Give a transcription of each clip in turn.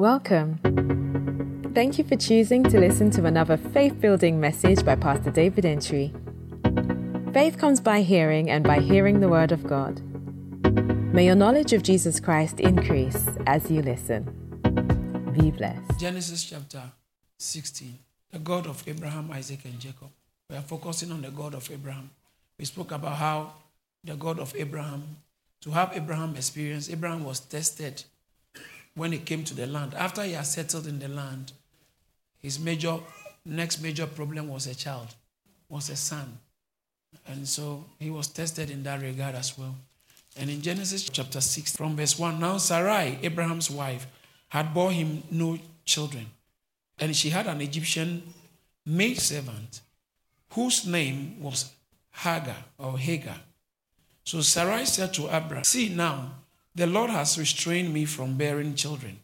Welcome. Thank you for choosing to listen to another faith building message by Pastor David Entry. Faith comes by hearing, and by hearing the Word of God. May your knowledge of Jesus Christ increase as you listen. Be blessed. Genesis chapter 16, the God of Abraham, Isaac, and Jacob. We are focusing on the God of Abraham. We spoke about how the God of Abraham, to have Abraham experience, Abraham was tested when he came to the land. After he had settled in the land, his major, next major problem was a child, was a son. And so he was tested in that regard as well. And in Genesis chapter 6, from verse 1, now Sarai, Abraham's wife, had bore him no children. And she had an Egyptian maid servant whose name was Hagar or Hagar. So Sarai said to Abraham, See now, the Lord has restrained me from bearing children.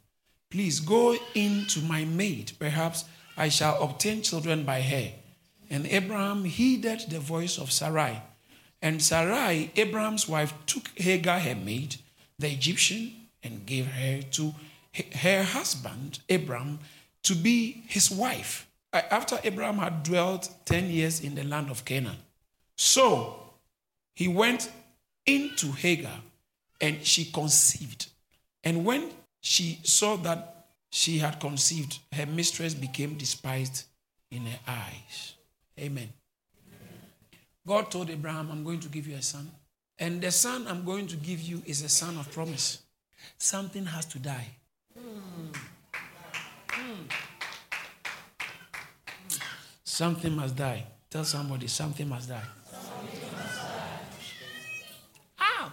Please go in to my maid. Perhaps I shall obtain children by her. And Abraham heeded the voice of Sarai. And Sarai, Abraham's wife, took Hagar, her maid, the Egyptian, and gave her to her husband, Abraham, to be his wife. Uh, after Abraham had dwelt 10 years in the land of Canaan. So he went into Hagar, and she conceived. And when she saw that she had conceived, her mistress became despised in her eyes. Amen. God told Abraham, I'm going to give you a son. And the son I'm going to give you is a son of promise. Something has to die. Something must die. Tell somebody, something must die. How?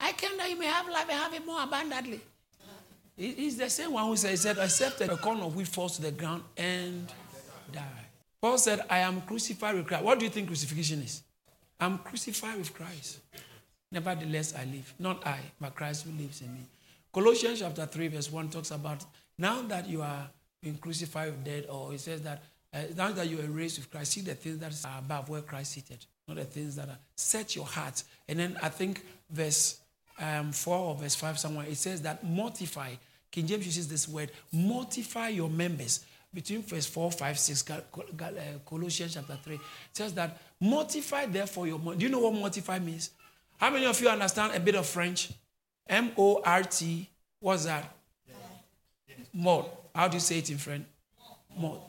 I can that you may have life and have it more abundantly. He's the same one who said, he said, Except a corn of wheat falls to the ground and die. Paul said, I am crucified with Christ. What do you think crucifixion is? I'm crucified with Christ. Nevertheless, I live. Not I, but Christ who lives in me. Colossians chapter 3, verse 1 talks about now that you are being crucified with death, or it says that uh, now that you are raised with Christ, see the things that are above where Christ seated, not the things that are. Set your heart. And then I think verse um, 4 or verse 5 somewhere, it says that mortify. King James uses this word, mortify your members. Between verse 4, 5, 6, uh, Colossians chapter 3, it says that mortify therefore your. Do you know what mortify means? How many of you understand a bit of French? M O R T. What's that? Mort. How do you say it in French? Mort.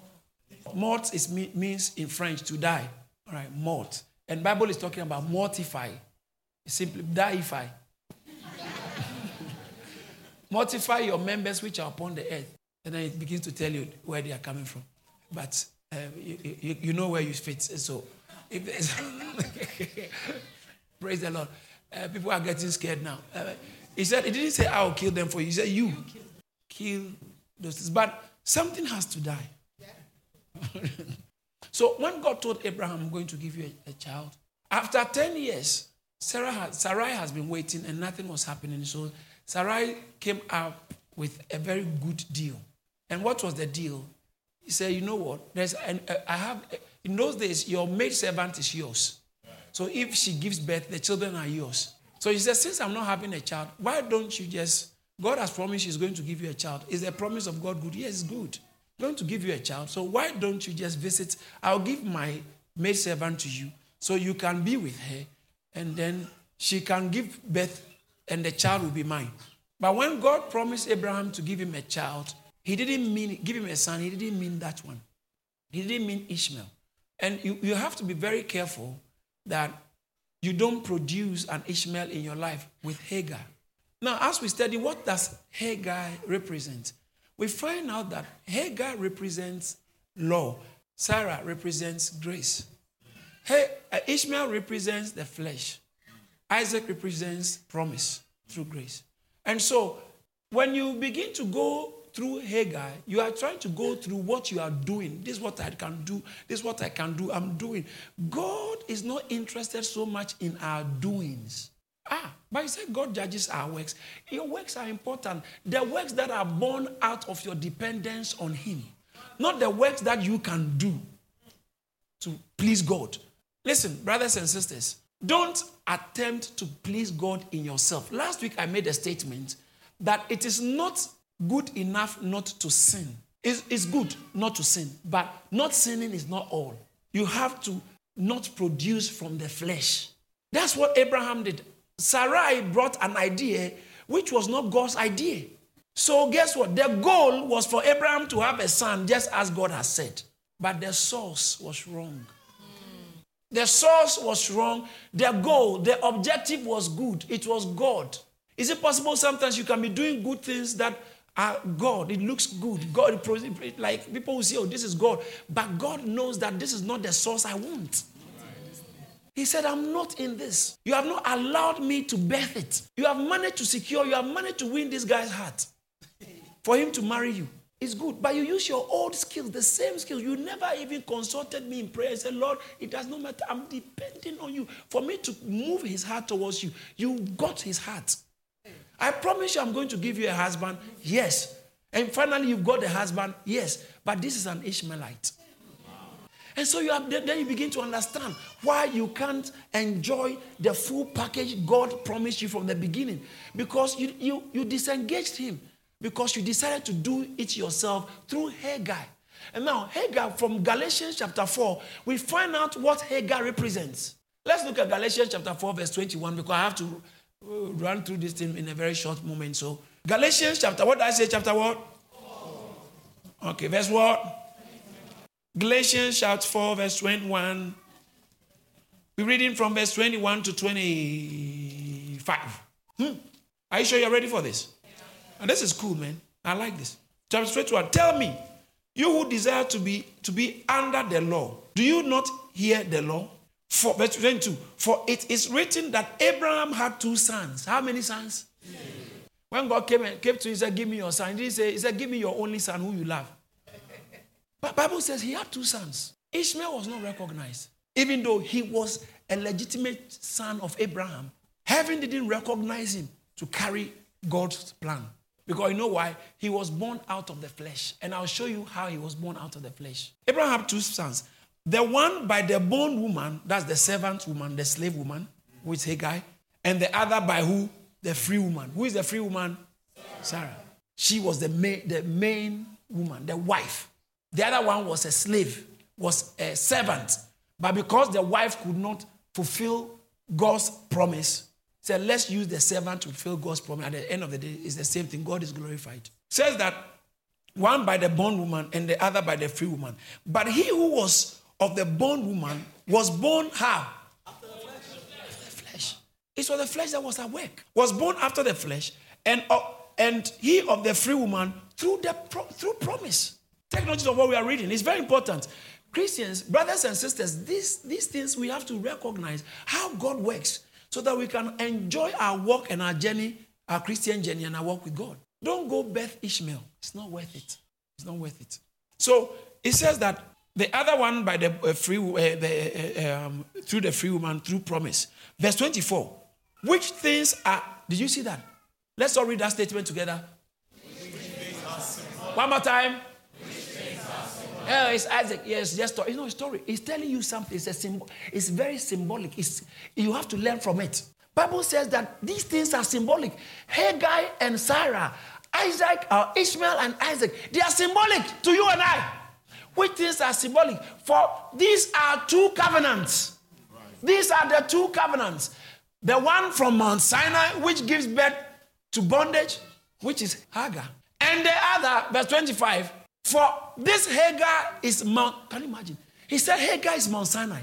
Mort is, means in French to die. All right, mort. And Bible is talking about mortify. Simply dieify. Mortify your members which are upon the earth. And then it begins to tell you where they are coming from. But uh, you, you, you, know where you fit. So, praise the Lord. Uh, people are getting scared now. Uh, he said, He didn't say, I'll kill them for you. He said, You kill those things. But something has to die. so, when God told Abraham, I'm going to give you a, a child, after 10 years, Sarah had, Sarai has been waiting and nothing was happening. So, Sarai came up with a very good deal. And what was the deal? He said, You know what? There's an, uh, I have, in those days, your maid servant is yours. So if she gives birth, the children are yours. So he said, Since I'm not having a child, why don't you just, God has promised He's going to give you a child. Is the promise of God good? Yes, good. going to give you a child. So why don't you just visit? I'll give my maid servant to you so you can be with her and then she can give birth and the child will be mine. But when God promised Abraham to give him a child, he didn't mean give him a son, he didn't mean that one. He didn't mean Ishmael. And you, you have to be very careful that you don't produce an Ishmael in your life with Hagar. Now, as we study, what does Hagar represent? We find out that Hagar represents law, Sarah represents grace. Hey, uh, Ishmael represents the flesh. Isaac represents promise through grace. And so, when you begin to go through Hagar, you are trying to go through what you are doing. This is what I can do. This is what I can do. I'm doing. God is not interested so much in our doings. Ah, but he said God judges our works. Your works are important. The works that are born out of your dependence on Him, not the works that you can do to please God. Listen, brothers and sisters, don't attempt to please God in yourself. Last week I made a statement that it is not good enough not to sin. It's, it's good not to sin, but not sinning is not all. You have to not produce from the flesh. That's what Abraham did. Sarai brought an idea which was not God's idea. So, guess what? The goal was for Abraham to have a son, just as God has said. But the source was wrong. The source was wrong. The goal, the objective was good. It was God. Is it possible sometimes you can be doing good things that are God? It looks good. God, like people will say, oh, this is God. But God knows that this is not the source I want. He said, I'm not in this. You have not allowed me to birth it. You have managed to secure, you have managed to win this guy's heart for him to marry you. It's good. But you use your old skills, the same skills. You never even consulted me in prayer and said, Lord, it does not matter. I'm depending on you for me to move his heart towards you. You got his heart. I promise you, I'm going to give you a husband. Yes. And finally, you've got a husband. Yes. But this is an Ishmaelite. And so you have, then you begin to understand why you can't enjoy the full package God promised you from the beginning. Because you, you, you disengaged him. Because you decided to do it yourself through Hagar. And now, Hagar, from Galatians chapter 4, we find out what Hagar represents. Let's look at Galatians chapter 4, verse 21, because I have to uh, run through this thing in a very short moment. So, Galatians chapter, what did I say? Chapter what? Okay, verse what? Galatians chapter 4, verse 21. We're reading from verse 21 to 25. Hmm. Are you sure you're ready for this? And this is cool, man. I like this. Chapter 21. Tell me, you who desire to be to be under the law, do you not hear the law? For verse 22. For it is written that Abraham had two sons. How many sons? When God came and came to him, he said, Give me your son. He didn't say, He said, Give me your only son who you love. But Bible says he had two sons. Ishmael was not recognized. Even though he was a legitimate son of Abraham, heaven didn't recognize him to carry God's plan. Because you know why? He was born out of the flesh. And I'll show you how he was born out of the flesh. Abraham had two sons. The one by the born woman, that's the servant woman, the slave woman, who is Hagar, and the other by who? The free woman. Who is the free woman? Sarah. She was the main, the main woman, the wife. The other one was a slave, was a servant. But because the wife could not fulfill God's promise, said, let's use the servant to fulfill God's promise. At the end of the day, it's the same thing. God is glorified. Says that one by the born woman and the other by the free woman. But he who was of the born woman was born how? After the flesh. It was the flesh that was at work. Was born after the flesh, and uh, and he of the free woman through the pro- through promise. Take notice of what we are reading. It's very important. Christians, brothers and sisters, these, these things we have to recognize how God works so that we can enjoy our walk and our journey, our Christian journey, and our walk with God. Don't go birth Ishmael. It's not worth it. It's not worth it. So it says that the other one by the uh, free, uh, the, uh, um, through the free woman through promise. Verse 24. Which things are, did you see that? Let's all read that statement together. One more time. Oh, it's Isaac. Yes, just it's not a story. It's telling you something. It's a symbol. It's very symbolic. It's, you have to learn from it. Bible says that these things are symbolic. Hagar and Sarah, Isaac, or uh, Ishmael and Isaac, they are symbolic to you and I. Which things are symbolic? For these are two covenants. These are the two covenants. The one from Mount Sinai, which gives birth to bondage, which is Hagar. And the other, verse 25, for this Hagar is Mount, can you imagine? He said Hagar is Mount Sinai.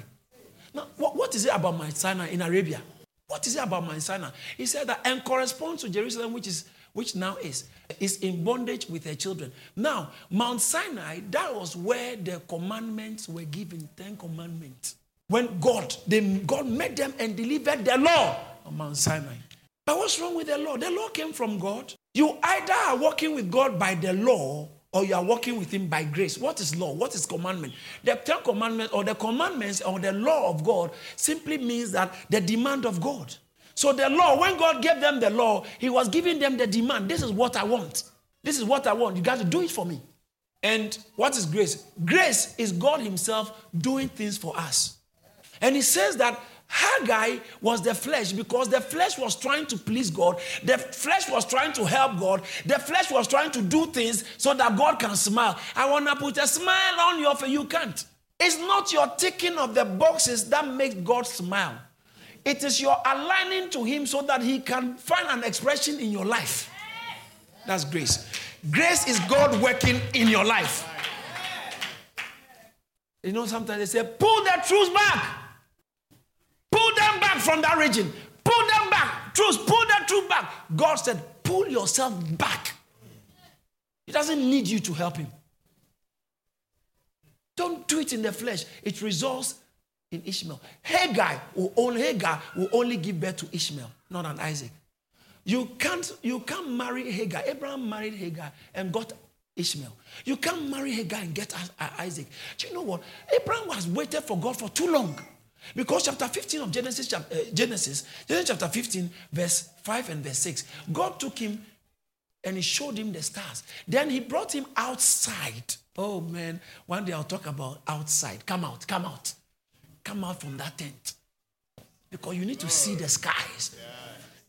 Now, what, what is it about Mount Sinai in Arabia? What is it about Mount Sinai? He said that and corresponds to Jerusalem, which is which now is is in bondage with her children. Now, Mount Sinai, that was where the commandments were given, Ten Commandments. When God, they, God met them and delivered the law on Mount Sinai. But what's wrong with the law? The law came from God. You either are walking with God by the law or you are walking with him by grace. What is law? What is commandment? The Ten Commandments or the commandments or the law of God simply means that the demand of God. So the law, when God gave them the law, he was giving them the demand. This is what I want. This is what I want. You got to do it for me. And what is grace? Grace is God himself doing things for us. And he says that Hagar was the flesh because the flesh was trying to please God. The flesh was trying to help God. The flesh was trying to do things so that God can smile. I want to put a smile on your face. You can't. It's not your ticking of the boxes that makes God smile. It is your aligning to Him so that He can find an expression in your life. That's grace. Grace is God working in your life. You know, sometimes they say, pull the truth back. Back from that region. Pull them back. Truth, pull the truth back. God said, pull yourself back. He doesn't need you to help him. Don't do it in the flesh. It results in Ishmael. Hagar will only, Hagar will only give birth to Ishmael, not an Isaac. You can't, you can't marry Hagar. Abraham married Hagar and got Ishmael. You can't marry Hagar and get Isaac. Do you know what? Abraham has waited for God for too long. Because chapter 15 of Genesis, uh, Genesis, Genesis chapter 15, verse 5 and verse 6, God took him and he showed him the stars. Then he brought him outside. Oh man, one day I'll talk about outside. Come out, come out. Come out from that tent. Because you need to see the skies.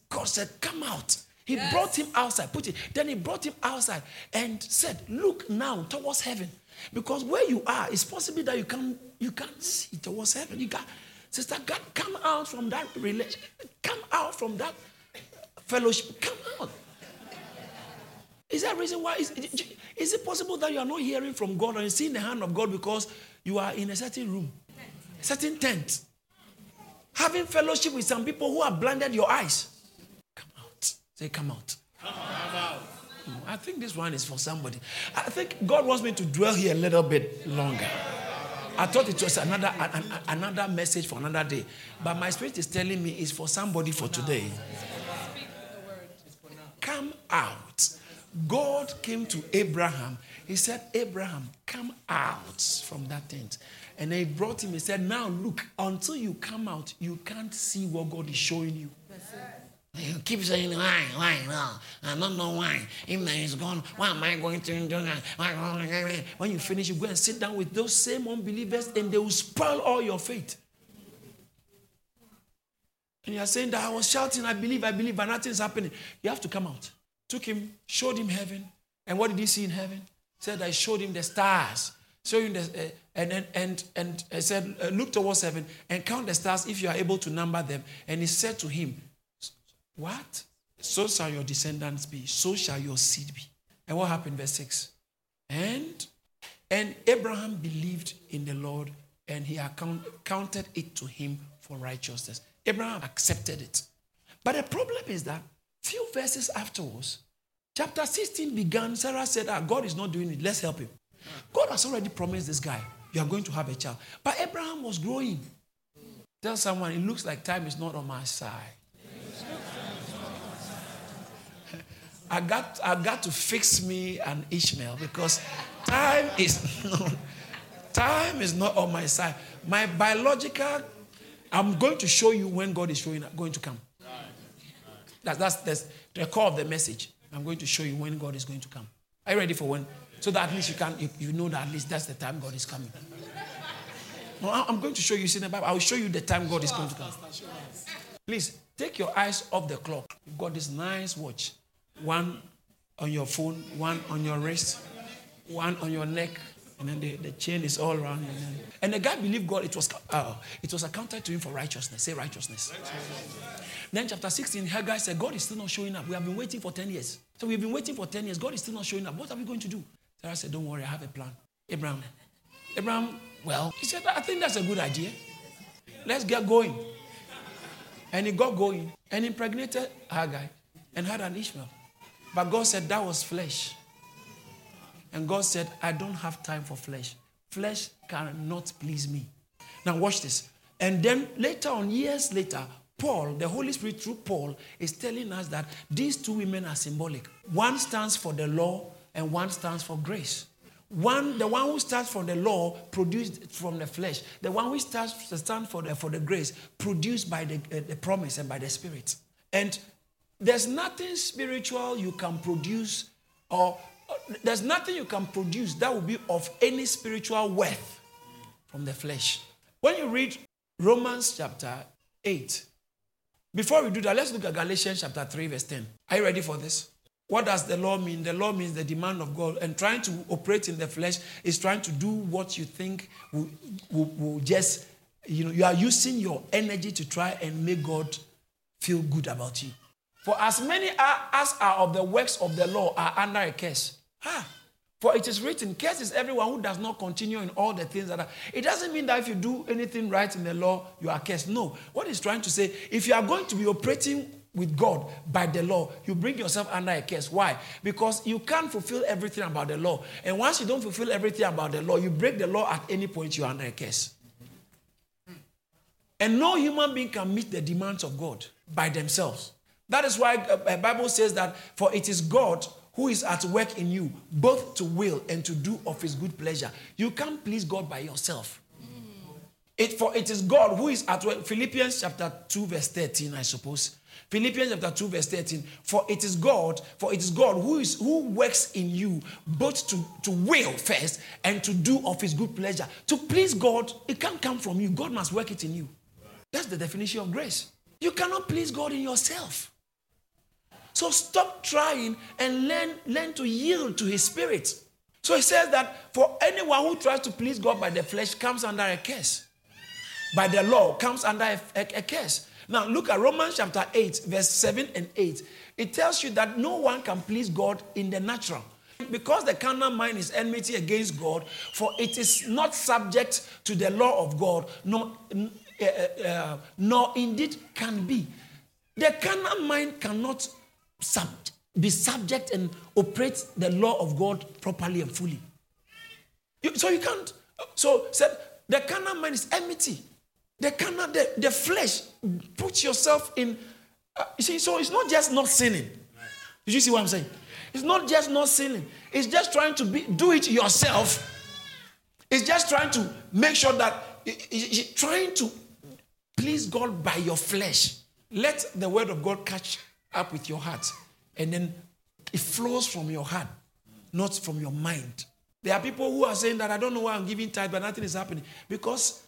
God said, Come out. He yes. brought him outside, put it. Then he brought him outside and said, Look now towards heaven. Because where you are, it's possible that you can't you can't see towards heaven. You got sister, God, come out from that relation, come out from that fellowship, come out. Is that reason why? Is, is it possible that you are not hearing from God and seeing the hand of God because you are in a certain room, a certain tent, having fellowship with some people who have blinded your eyes? Say, come out. Come out. I think this one is for somebody. I think God wants me to dwell here a little bit longer. I thought it was another, an, another message for another day. But my spirit is telling me it's for somebody for today. Come out. God came to Abraham. He said, Abraham, come out from that tent. And he brought him. He said, Now look, until you come out, you can't see what God is showing you. You keep saying why, why, no. I don't know why. If there is gone, why am I going to do that? When you finish, you go and sit down with those same unbelievers and they will spoil all your faith. And you are saying that I was shouting, I believe, I believe, but nothing's happening. You have to come out. Took him, showed him heaven. And what did he see in heaven? Said, I showed him the stars. Showed him the, uh, and, and, and, I said, uh, look towards heaven and count the stars if you are able to number them. And he said to him, what? So shall your descendants be, so shall your seed be. And what happened, verse 6? And and Abraham believed in the Lord, and he account, counted it to him for righteousness. Abraham accepted it. But the problem is that few verses afterwards, chapter 16 began. Sarah said, ah, God is not doing it. Let's help him. God has already promised this guy, you are going to have a child. But Abraham was growing. Tell someone, it looks like time is not on my side. I got, I got to fix me an Ishmael because time is time is not on my side. My biological, I'm going to show you when God is showing going to come. That's, that's, that's the core of the message. I'm going to show you when God is going to come. Are you ready for when? So that at least you can, you know that at least that's the time God is coming. No, I'm going to show you. See the Bible. I will show you the time God is going to come. Please take your eyes off the clock. You've got this nice watch one on your phone, one on your wrist, one on your neck, and then the, the chain is all around. And, then, and the guy believed God, it was, uh, it was accounted to him for righteousness. Say righteousness. righteousness. Then, chapter 16, Hagar said, God is still not showing up. We have been waiting for 10 years. So, we've been waiting for 10 years. God is still not showing up. What are we going to do? Sarah said, Don't worry, I have a plan. Abraham, Abraham, well, he said, I think that's a good idea. Let's get going. And he got going and impregnated Hagar and had an Ishmael. But God said that was flesh. And God said, I don't have time for flesh. Flesh cannot please me. Now, watch this. And then later on, years later, Paul, the Holy Spirit through Paul, is telling us that these two women are symbolic. One stands for the law, and one stands for grace. One, the one who starts from the law, produced from the flesh. The one who starts to stand for the, for the grace, produced by the, uh, the promise and by the Spirit. And there's nothing spiritual you can produce, or there's nothing you can produce that will be of any spiritual worth from the flesh. When you read Romans chapter 8. Before we do that, let's look at Galatians chapter 3, verse 10. Are you ready for this? What does the law mean? The law means the demand of God, and trying to operate in the flesh is trying to do what you think will, will, will just, you know, you are using your energy to try and make God feel good about you. For as many are, as are of the works of the law are under a curse. Ah, for it is written, Curse is everyone who does not continue in all the things that are. It doesn't mean that if you do anything right in the law, you are cursed. No. What he's trying to say, if you are going to be operating with God by the law, you bring yourself under a curse. Why? Because you can't fulfill everything about the law. And once you don't fulfill everything about the law, you break the law at any point, you're under a curse. And no human being can meet the demands of God by themselves. That is why the uh, uh, Bible says that, for it is God who is at work in you, both to will and to do of his good pleasure. You can't please God by yourself. It, for it is God who is at work. Philippians chapter 2, verse 13, I suppose. Philippians chapter 2, verse 13. For it is God, for it is God who is who works in you both to, to will first and to do of his good pleasure. To please God, it can't come from you. God must work it in you. That's the definition of grace. You cannot please God in yourself. So stop trying and learn, learn to yield to his spirit. So he says that for anyone who tries to please God by the flesh comes under a curse. By the law comes under a, a, a curse. Now look at Romans chapter 8, verse 7 and 8. It tells you that no one can please God in the natural. Because the carnal mind is enmity against God, for it is not subject to the law of God, nor, uh, uh, nor indeed can be. The carnal mind cannot sub, be subject and operate the law of God properly and fully. You, so you can't. So said the carnal mind is enmity. The carnal, the, the flesh, put yourself in. Uh, you see, so it's not just not sinning. Did you see what I'm saying? It's not just not sinning. It's just trying to be, do it yourself. It's just trying to make sure that you're trying to please God by your flesh. Let the word of God catch up with your heart. And then it flows from your heart, not from your mind. There are people who are saying that I don't know why I'm giving tithe, but nothing is happening. Because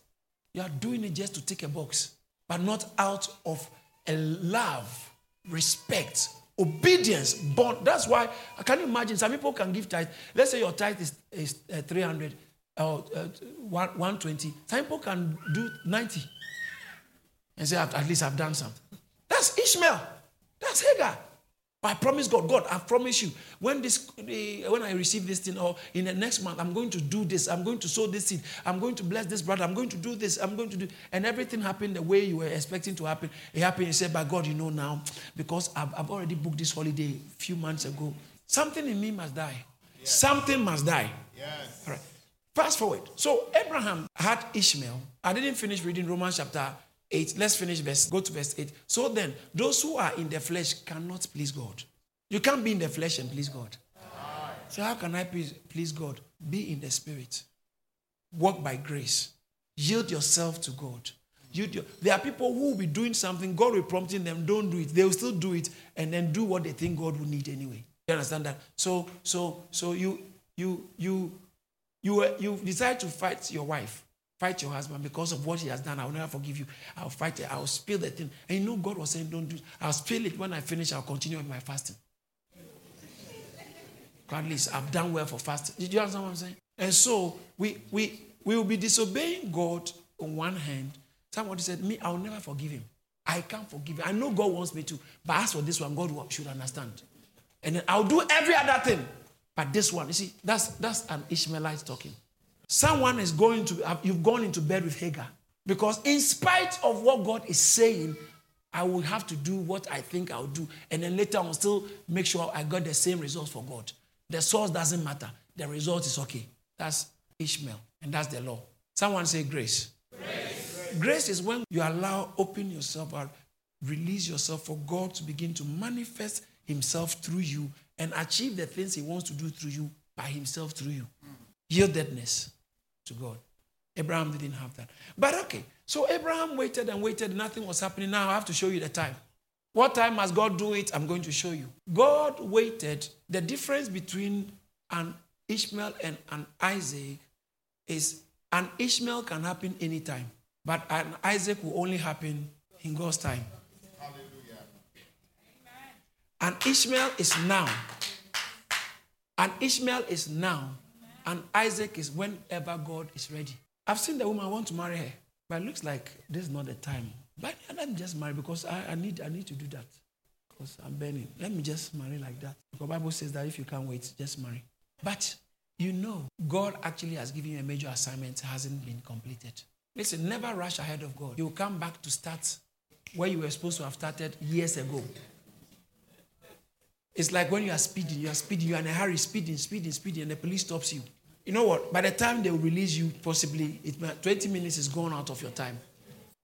you are doing it just to tick a box, but not out of a love, respect, obedience, bond. That's why I can imagine some people can give tithe. Let's say your tithe is, is uh, 300 or uh, 120. Some people can do 90 and say, at least I've done something. That's Ishmael. That's Hagar. Ah. I promise God, God, I promise you, when this when I receive this thing, or in the next month, I'm going to do this, I'm going to sow this seed, I'm going to bless this brother, I'm going to do this, I'm going to do, and everything happened the way you were expecting to happen. It happened. You said, by God, you know now, because I've, I've already booked this holiday a few months ago. Something in me must die. Yes. Something must die. Yes. All right. Fast forward. So Abraham had Ishmael. I didn't finish reading Romans chapter 8. Let's finish verse. Go to verse 8. So then, those who are in the flesh cannot please God. You can't be in the flesh and please God. So how can I please, please God? Be in the spirit. Walk by grace. Yield yourself to God. Yield there are people who will be doing something, God will prompting them, don't do it. They will still do it and then do what they think God will need anyway. You understand that? So, so, so you, you, you, you, you decide to fight your wife Fight your husband because of what he has done. I will never forgive you. I'll fight it. I'll spill the thing. And you know, God was saying, Don't do it. I'll spill it. When I finish, I'll continue with my fasting. At least I've done well for fasting. Did you understand what I'm saying? And so we we we will be disobeying God on one hand. Somebody said, Me, I'll never forgive him. I can't forgive him. I know God wants me to. But as for this one, God should understand. And then I'll do every other thing. But this one, you see, that's that's an Ishmaelite talking. Someone is going to, you've gone into bed with Hagar. Because in spite of what God is saying, I will have to do what I think I'll do. And then later on, still make sure I got the same results for God. The source doesn't matter. The result is okay. That's Ishmael. And that's the law. Someone say grace. Grace, grace is when you allow, open yourself out, release yourself for God to begin to manifest Himself through you and achieve the things He wants to do through you by Himself through you. Mm. Yieldedness to God. Abraham didn't have that. But okay, so Abraham waited and waited, nothing was happening. Now I have to show you the time. What time must God do it? I'm going to show you. God waited. The difference between an Ishmael and an Isaac is an Ishmael can happen anytime, but an Isaac will only happen in God's time. Hallelujah. And Ishmael is now. And Ishmael is now. And Isaac is whenever God is ready. I've seen the woman I want to marry her, but it looks like this is not the time. But let me just marry because I, I need I need to do that. Because I'm burning. Let me just marry like that. Because Bible says that if you can't wait, just marry. But you know, God actually has given you a major assignment hasn't been completed. Listen, never rush ahead of God. You come back to start where you were supposed to have started years ago. It's like when you are speeding, you are speeding, you are in a hurry, speeding, speeding, speeding, and the police stops you. You know what? By the time they release you, possibly it, 20 minutes is gone out of your time.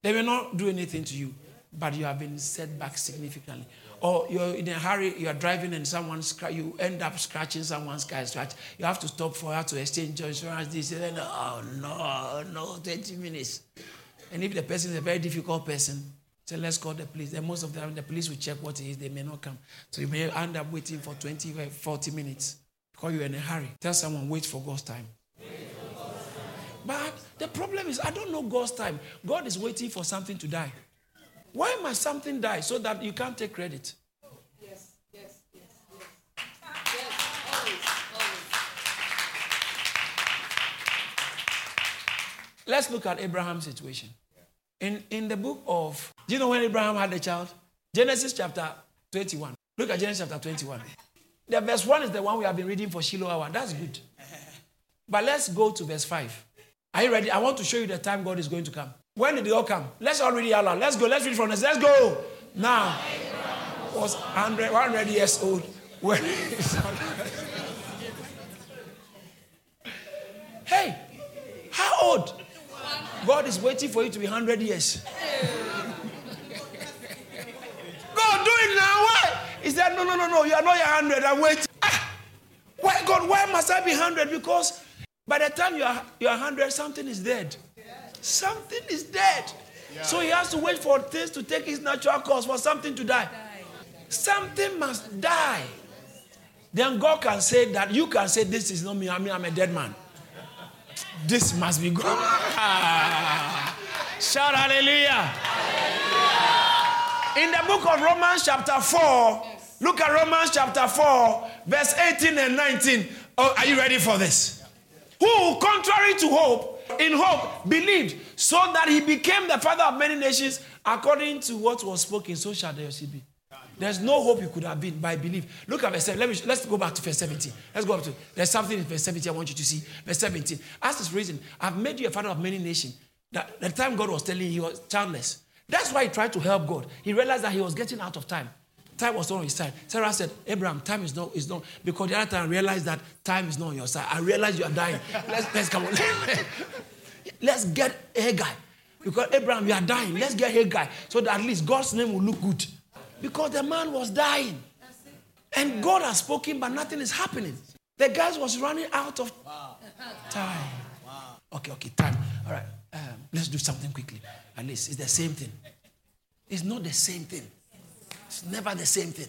They will not do anything to you, but you have been set back significantly. Or you're in a hurry, you are driving and someone someone's you end up scratching someone's car. Scratch. You have to stop for her to exchange your insurance. This and oh no, no, 20 minutes. And if the person is a very difficult person, say let's call the police. Then most of the time the police will check what it is. They may not come. So you may end up waiting for 20, 40 minutes because you're in a hurry. Tell someone wait for God's time. But the problem is, I don't know God's time. God is waiting for something to die. Why must something die so that you can't take credit? Yes, yes, yes, yes. yes always, always. Let's look at Abraham's situation. In, in the book of, do you know when Abraham had a child? Genesis chapter 21. Look at Genesis chapter 21. The verse 1 is the one we have been reading for Shiloh hour. That's good. But let's go to verse 5. Are you ready? I want to show you the time God is going to come. When did they all come? Let's all read it out loud. Let's go. Let's read from this. Let's go. Now, was 100, 100 years old when Hey, how old? God is waiting for you to be 100 years. God, do it now. He said, No, no, no, no. You are not 100. I'm waiting. Ah, why, God, why must I be 100? Because by the time you are, you are 100, something is dead. Something is dead. Yeah. So he has to wait for things to take its natural course, for something to die. Something must die. Then God can say that you can say, This is not me, I mean, I'm a dead man. This must be God. Shout hallelujah. hallelujah. In the book of Romans, chapter 4, look at Romans chapter 4, verse 18 and 19. Oh, are you ready for this? Who, contrary to hope, in hope, believed, so that he became the father of many nations, according to what was spoken, so shall there be. There's no hope he could have been by belief. Look at verse 7. Let me, let's go back to verse 17. Let's go up to, there's something in verse 17 I want you to see. Verse 17. As this reason, I've made you a father of many nations. That the time God was telling him he was childless. That's why he tried to help God. He realized that he was getting out of time. Time was not on his side. Sarah said, Abraham, time is not, is not, because the other time I realized that time is not on your side. I realized you are dying. Let's, let's come on. let's get Hagar. Because Abraham, you are dying. Let's get Hagar. So that at least God's name will look good. Because the man was dying. And God has spoken, but nothing is happening. The guy was running out of time. Okay, okay, time. All right. Um, let's do something quickly. At least it's the same thing. It's not the same thing. It's never the same thing.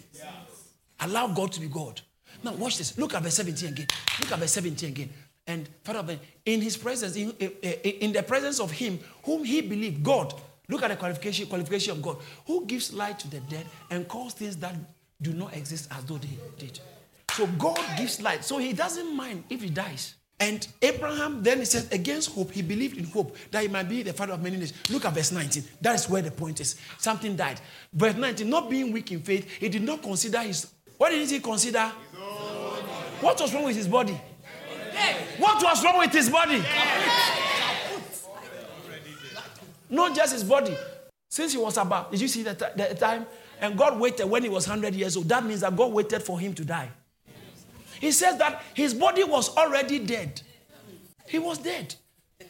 Allow God to be God. Now, watch this. Look at verse 17 again. Look at verse 17 again. And Father, in his presence, in, eh, eh, eh, in the presence of him whom he believed, God, look at the qualification, qualification of God, who gives light to the dead and calls things that do not exist as though they did. So God gives light. So he doesn't mind if he dies. And Abraham then he says, against hope, he believed in hope that he might be the father of many nations. Look at verse 19. That is where the point is. Something died. Verse 19, not being weak in faith, he did not consider his. What did he consider? What was wrong with his body? What was wrong with his body? Not just his body. Since he was about, did you see the, the time? And God waited when he was 100 years old. That means that God waited for him to die. He says that his body was already dead. He was dead.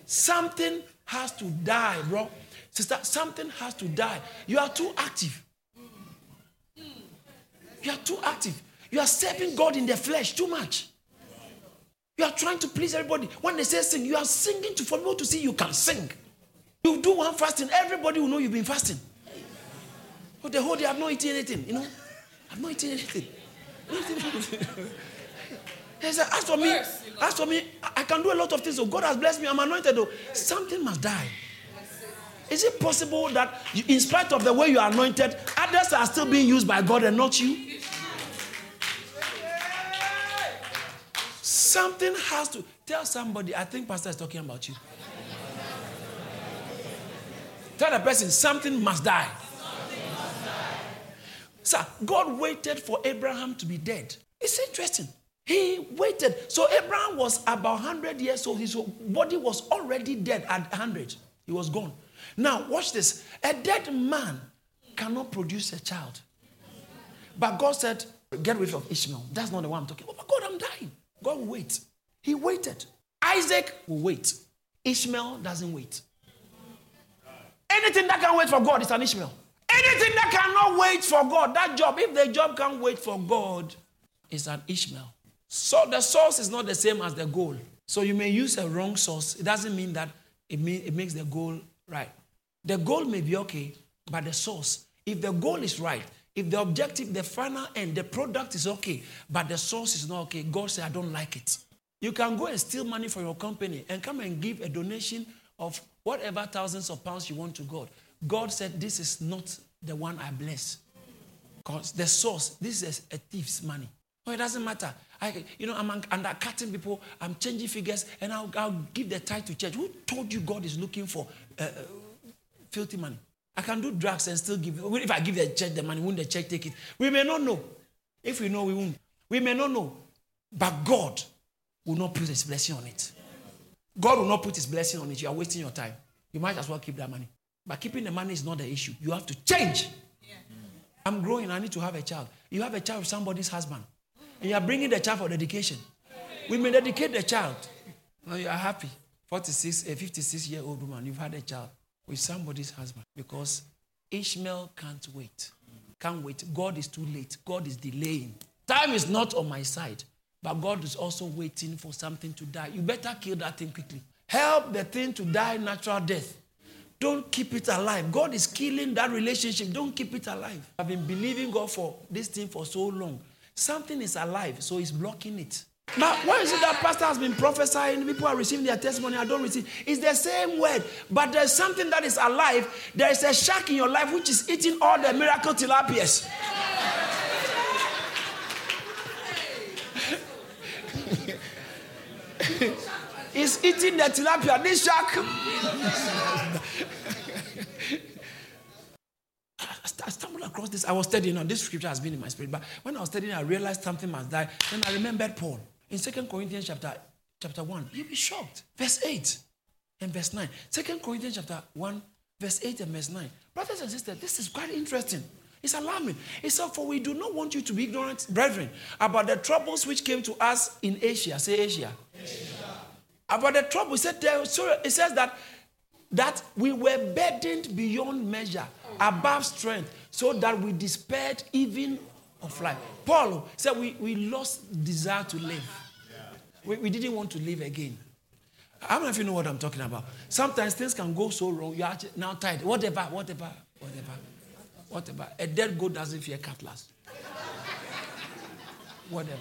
Something has to die, bro. Sister, something has to die. You are too active. You are too active. You are serving God in the flesh too much. You are trying to please everybody. When they say sing, you are singing to for people to see you can sing. You do one fasting, everybody will know you've been fasting. But the whole day I've not eaten anything, you know. I've not eaten anything. He said, as for me, as for me, I can do a lot of things. So God has blessed me. I'm anointed. Though something must die. is it possible that you, in spite of the way you are anointed, others are still being used by God and not you? Something has to tell somebody, I think Pastor is talking about you. Tell the person, something must die. Sir, God waited for Abraham to be dead. It's interesting. He waited. So Abraham was about 100 years old. His body was already dead at 100. He was gone. Now, watch this. A dead man cannot produce a child. But God said, Get rid of Ishmael. That's not the one I'm talking about. Oh, God, I'm dying. God will wait. He waited. Isaac will wait. Ishmael doesn't wait. Anything that can wait for God is an Ishmael. Anything that cannot wait for God, that job, if the job can't wait for God, is an Ishmael. So the source is not the same as the goal. So you may use a wrong source. It doesn't mean that it, mean, it makes the goal right. The goal may be okay, but the source, if the goal is right, if the objective, the final end, the product is okay, but the source is not okay, God said, I don't like it. You can go and steal money from your company and come and give a donation of whatever thousands of pounds you want to God. God said, This is not the one I bless. Because the source, this is a thief's money. Oh, it doesn't matter. I, you know, I'm undercutting people, I'm changing figures, and I'll, I'll give the tithe to church. Who told you God is looking for uh, filthy money? I can do drugs and still give. If I give the church the money, won't the church take it? We may not know. If we know, we won't. We may not know. But God will not put his blessing on it. God will not put his blessing on it. You are wasting your time. You might as well keep that money. But keeping the money is not the issue. You have to change. Yeah. I'm growing. I need to have a child. You have a child with somebody's husband. You are bringing the child for dedication. We may dedicate the child. Now you are happy. 46, a 56 year old woman, you've had a child with somebody's husband because Ishmael can't wait. Can't wait. God is too late. God is delaying. Time is not on my side, but God is also waiting for something to die. You better kill that thing quickly. Help the thing to die natural death. Don't keep it alive. God is killing that relationship. Don't keep it alive. I've been believing God for this thing for so long. Something is alive, so it's blocking it. But why is it that pastor has been prophesying, people are receiving their testimony, I don't receive? It's the same word, but there's something that is alive. There is a shark in your life which is eating all the miracle tilapias. it's eating the tilapia. This shark. Across this. I was studying on this scripture has been in my spirit, but when I was studying, I realized something must die. Then I remembered Paul in Second Corinthians chapter chapter 1. You'll be shocked. Verse 8 and verse 9. 2 Corinthians chapter 1, verse 8 and verse 9. Brothers and sisters, this is quite interesting. It's alarming. It said, For we do not want you to be ignorant, brethren, about the troubles which came to us in Asia. Say Asia. Asia. About the trouble. It, said there, it says that, that we were burdened beyond measure above strength, so that we despaired even of life. Paul said we, we lost desire to live. We, we didn't want to live again. How many of you know what I'm talking about? Sometimes things can go so wrong. You are now tired. Whatever, whatever, whatever, whatever. A dead goat doesn't fear cutlass. whatever.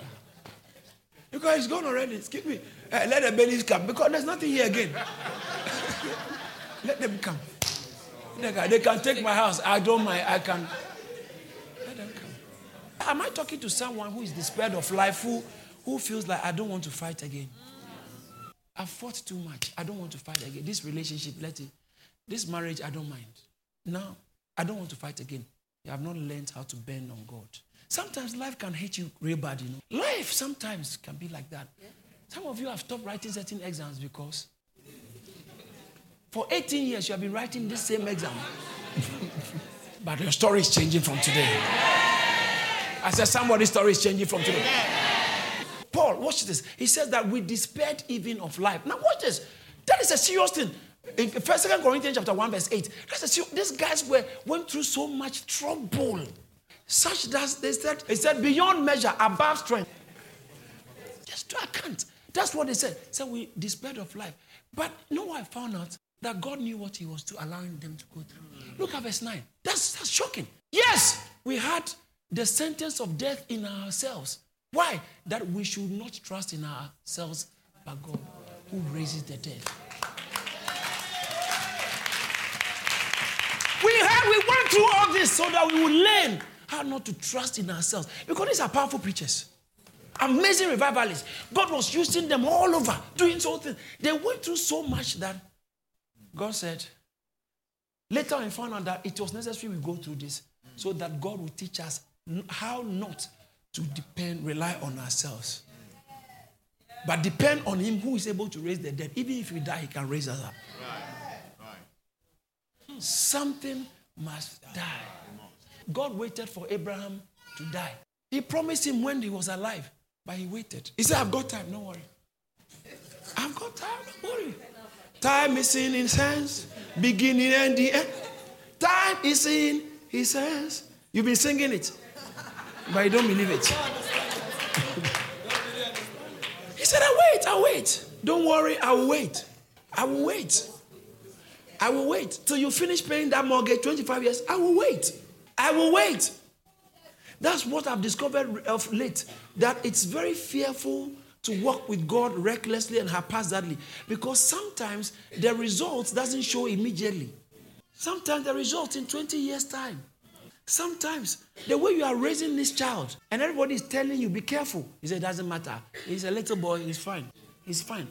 Because it's gone already. Excuse me. Uh, let the bellies come because there's nothing here again. let them come. They can, take my house. I don't mind. I can. Let. Am I talking to someone who is despaired of life, who, who feels like I don't want to fight again? I've fought too much. I don't want to fight again. This relationship, let it. This marriage, I don't mind. Now, I don't want to fight again. You have not learned how to bend on God. Sometimes life can hit you real bad, you know. Life sometimes can be like that. Some of you have stopped writing certain exams because for 18 years, you have been writing this same exam. but your story is changing from today. I said, somebody's story is changing from today. Paul, watch this. He says that we despaired even of life. Now, watch this. That is a serious thing. In First Second Corinthians chapter 1, verse 8. That's a, these guys were went through so much trouble. Such that they said, he said, beyond measure, above strength. Just I can't. That's what they said. So we despaired of life. But you know what I found out? That God knew what He was to allowing them to go through. Look at verse 9. That's, that's shocking. Yes, we had the sentence of death in ourselves. Why? That we should not trust in ourselves, but God who raises the dead. We had we went through all this so that we would learn how not to trust in ourselves. Because these are powerful preachers. Amazing revivalists. God was using them all over, doing something. They went through so much that God said, later I found out that it was necessary we go through this so that God will teach us how not to depend, rely on ourselves. But depend on Him who is able to raise the dead. Even if we die, He can raise us up. Something must die. God waited for Abraham to die. He promised him when he was alive, but he waited. He said, I've got time, don't worry. I've got time. Time is in his hands, beginning and the end. Time is in his hands. You've been singing it, but you don't believe it. he said, I'll wait, I'll wait. Don't worry, I will wait. I will wait. I will wait till you finish paying that mortgage 25 years. I will wait. I will wait. That's what I've discovered of late that it's very fearful to walk with God recklessly and haphazardly because sometimes the results doesn't show immediately. Sometimes the results in 20 years time. Sometimes the way you are raising this child and everybody is telling you be careful. He said it doesn't matter. He's a little boy, he's fine. He's fine.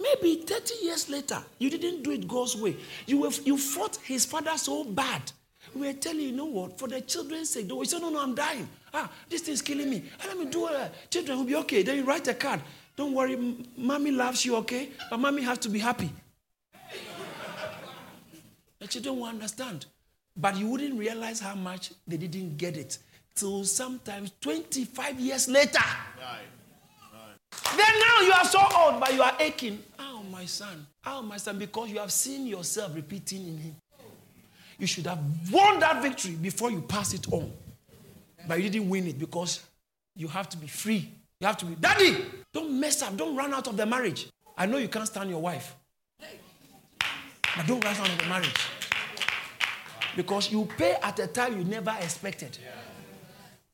Maybe 30 years later, you didn't do it God's way. You, have, you fought his father so bad. We were telling you, you know what, for the children's sake, don't. He said, no, no, I'm dying. Ah, this thing's killing me. Ah, let me do it. Children will be okay. Then you write a card. Don't worry, mommy loves you, okay? But mommy has to be happy. the children will understand. But you wouldn't realize how much they didn't get it till sometimes 25 years later. Right. Then now you are so old, but you are aching. Oh, my son. Oh, my son, because you have seen yourself repeating in him. You should have won that victory before you pass it on. But you didn't win it because you have to be free. You have to be, Daddy, don't mess up. Don't run out of the marriage. I know you can't stand your wife. But don't run out of the marriage. Because you pay at a time you never expected.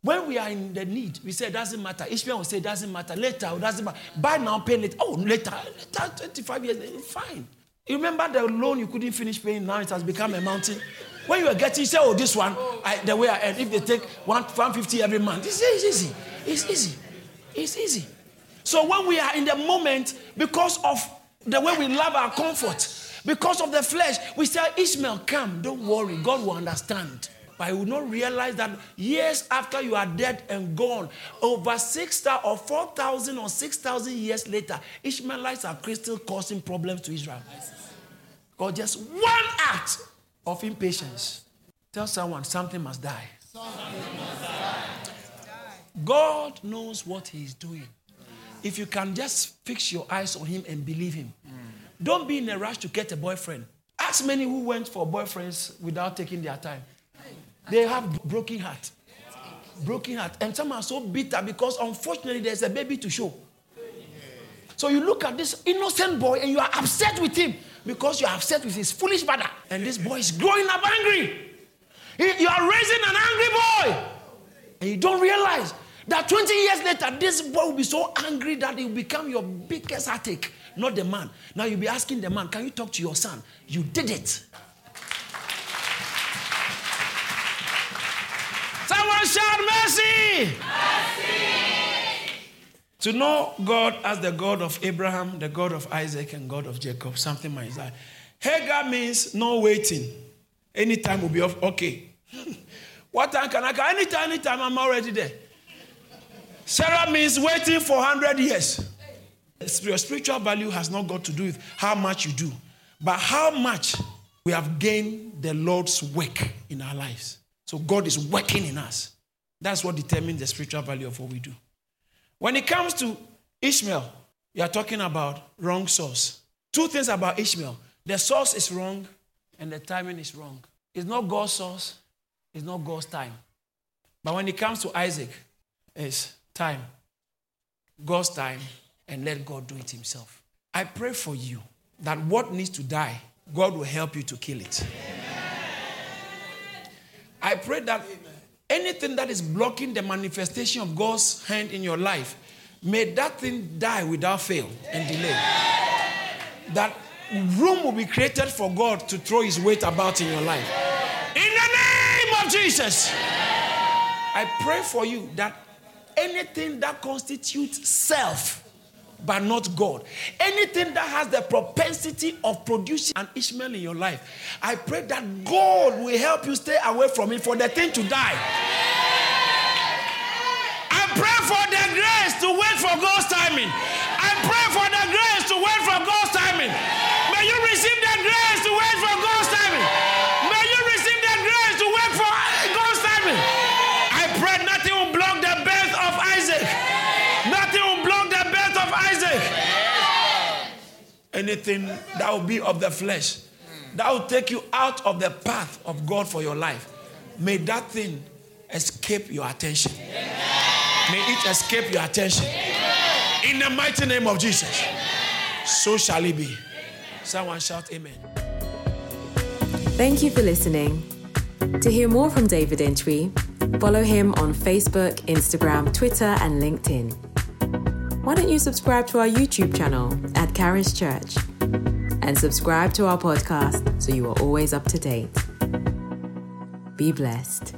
When we are in the need, we say it doesn't matter. Ishmael will say it doesn't matter. Later, it doesn't matter. Buy now, pay later. Oh, later, later, 25 years, eh, fine. You remember the loan you couldn't finish paying, now it has become a mountain. When you are getting, you say, oh, this one, I, the way I earn, if they take one, 150 every month, it's, it's easy. It's easy. It's easy. So when we are in the moment, because of the way we love our comfort, because of the flesh, we say, Ishmael, come, don't worry, God will understand. But you will not realize that years after you are dead and gone, over 6,000 or 4,000 or 6,000 years later, Ishmaelites are still causing problems to Israel. Or just one act of impatience. Tell someone something must die. Something must die. God knows what He is doing. If you can just fix your eyes on Him and believe Him, don't be in a rush to get a boyfriend. Ask many who went for boyfriends without taking their time. They have broken heart. Broken heart. And some are so bitter because unfortunately there's a baby to show. So you look at this innocent boy and you are upset with him because you are upset with his foolish father. And this boy is growing up angry. You are raising an angry boy. And you don't realize that 20 years later, this boy will be so angry that he will become your biggest heartache, not the man. Now you'll be asking the man, Can you talk to your son? You did it. Someone shout mercy. mercy. To know God as the God of Abraham, the God of Isaac, and God of Jacob, something like that. Hagar means no waiting. Anytime will be off. Okay. what time can I come? Anytime, anytime, I'm already there. Sarah means waiting for 100 years. Your spiritual value has not got to do with how much you do, but how much we have gained the Lord's work in our lives. So God is working in us. That's what determines the spiritual value of what we do. When it comes to Ishmael, you are talking about wrong source. Two things about Ishmael the source is wrong and the timing is wrong. It's not God's source, it's not God's time. But when it comes to Isaac, it's time, God's time, and let God do it Himself. I pray for you that what needs to die, God will help you to kill it. Amen. I pray that anything that is blocking the manifestation of God's hand in your life, may that thing die without fail and delay. That room will be created for God to throw his weight about in your life. In the name of Jesus. I pray for you that anything that constitutes self but not God. Anything that has the propensity of producing an Ishmael in your life, I pray that God will help you stay away from it for the thing to die. I pray for the grace to wait for God's timing. I pray for the grace to wait for God's timing. May you receive the grace to wait for God's timing. May you receive the grace to wait for God's timing. I pray nothing will block the birth of Isaac. Nothing will block the birth of Isaac. Anything that will be of the flesh, that will take you out of the path of God for your life, may that thing escape your attention. May it escape your attention. In the mighty name of Jesus. So shall it be. Someone shout amen. Thank you for listening. To hear more from David Entry, follow him on Facebook, Instagram, Twitter, and LinkedIn. Why don't you subscribe to our YouTube channel at Charis Church and subscribe to our podcast so you are always up to date? Be blessed.